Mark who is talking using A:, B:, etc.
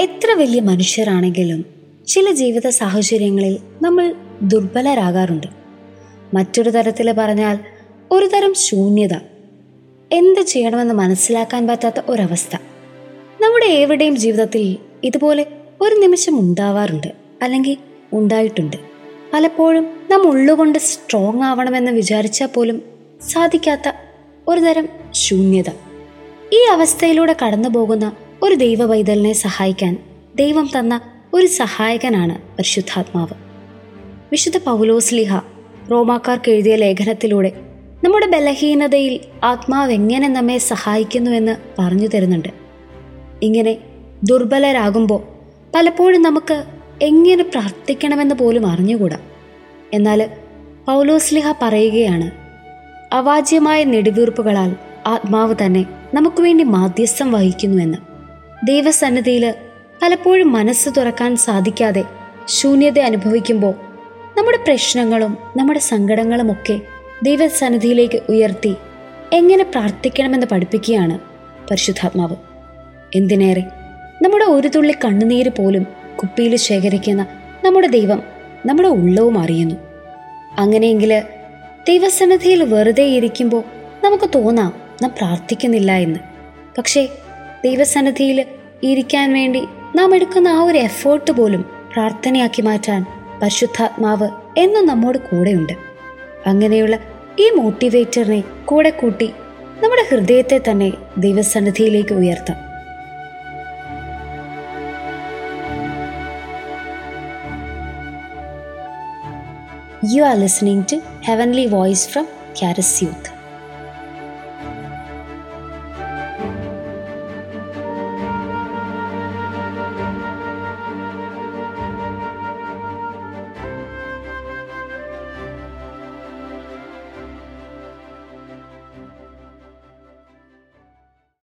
A: എത്ര വലിയ മനുഷ്യരാണെങ്കിലും ചില ജീവിത സാഹചര്യങ്ങളിൽ നമ്മൾ ദുർബലരാകാറുണ്ട്. മറ്റൊരു തരത്തിൽ പറഞ്ഞാൽ ഒരു തരം ശൂന്യത. എന്ത് ചെയ്യണമെന്ന് മനസ്സിലാക്കാൻ പറ്റാത്ത ഒരവസ്ഥ. നമ്മുടെ ഏവരുടെയും ജീവിതത്തിൽ ഇതുപോലെ ഒരു നിമിഷം ഉണ്ടാവാറുണ്ട് അല്ലെങ്കിൽ ഉണ്ടായിട്ടുണ്ട്. പലപ്പോഴും നാം ഉള്ളുകൊണ്ട് സ്ട്രോങ് ആവണമെന്ന് വിചാരിച്ചാൽ പോലും സാധിക്കാത്ത ഒരു തരം ശൂന്യത. ഈ അവസ്ഥയിലൂടെ കടന്നു പോകുന്ന ഒരു ദൈവ സഹായിക്കാൻ ദൈവം തന്ന ഒരു സഹായകനാണ് പരിശുദ്ധാത്മാവ്. വിശുദ്ധ പൗലോസ്ലിഹ റോമാക്കാർക്ക് എഴുതിയ ലേഖനത്തിലൂടെ നമ്മുടെ ബലഹീനതയിൽ ആത്മാവ് എങ്ങനെ നമ്മെ സഹായിക്കുന്നുവെന്ന് പറഞ്ഞു തരുന്നുണ്ട്. ഇങ്ങനെ ദുർബലരാകുമ്പോൾ പലപ്പോഴും നമുക്ക് എങ്ങനെ പ്രാർത്ഥിക്കണമെന്ന് പോലും അറിഞ്ഞുകൂടാ. എന്നാൽ പൗലോസ്ലിഹ പറയുകയാണ് അവാജ്യമായ നെടുവീർപ്പുകളാൽ ആത്മാവ് തന്നെ നമുക്ക് വേണ്ടി മാധ്യസ്ഥം വഹിക്കുന്നുവെന്ന് ദൈവസന്നിധിയിൽ പലപ്പോഴും മനസ്സ് തുറക്കാൻ സാധിക്കാതെ ശൂന്യത അനുഭവിക്കുമ്പോൾ നമ്മുടെ പ്രശ്നങ്ങളും നമ്മുടെ സങ്കടങ്ങളുമൊക്കെ ദൈവസന്നിധിയിലേക്ക് ഉയർത്തി എങ്ങനെ പ്രാർത്ഥിക്കണമെന്ന് പഠിപ്പിക്കുകയാണ് പരിശുദ്ധാത്മാവ്. എന്തിനേറെ നമ്മുടെ ഒരു തുള്ളി കണ്ണുനീര് പോലും കുപ്പിയിൽ ശേഖരിക്കുന്ന നമ്മുടെ ദൈവം നമ്മുടെ ഉള്ളവും അറിയുന്നു. അങ്ങനെയെങ്കിൽ ദൈവസന്നിധിയിൽ വെറുതെ ഇരിക്കുമ്പോൾ നമുക്ക് തോന്നാം നാം പ്രാർത്ഥിക്കുന്നില്ല എന്ന്. പക്ഷേ ദൈവസന്നിധിയിൽ ഇരിക്കാൻ വേണ്ടി നാം എടുക്കുന്ന ആ ഒരു എഫേർട്ട് പോലും പ്രാർത്ഥനയാക്കി മാറ്റാൻ പരിശുദ്ധാത്മാവ് എന്നും നമ്മോട് കൂടെയുണ്ട് അങ്ങനെയുള്ള ഈ മോട്ടിവേറ്ററിനെ കൂടെ കൂട്ടി നമ്മുടെ ഹൃദയത്തെ തന്നെ ദൈവസന്നിധിയിലേക്ക് ഉയർത്താം you are listening to heavenly voice from ക്യാരസ് Youth.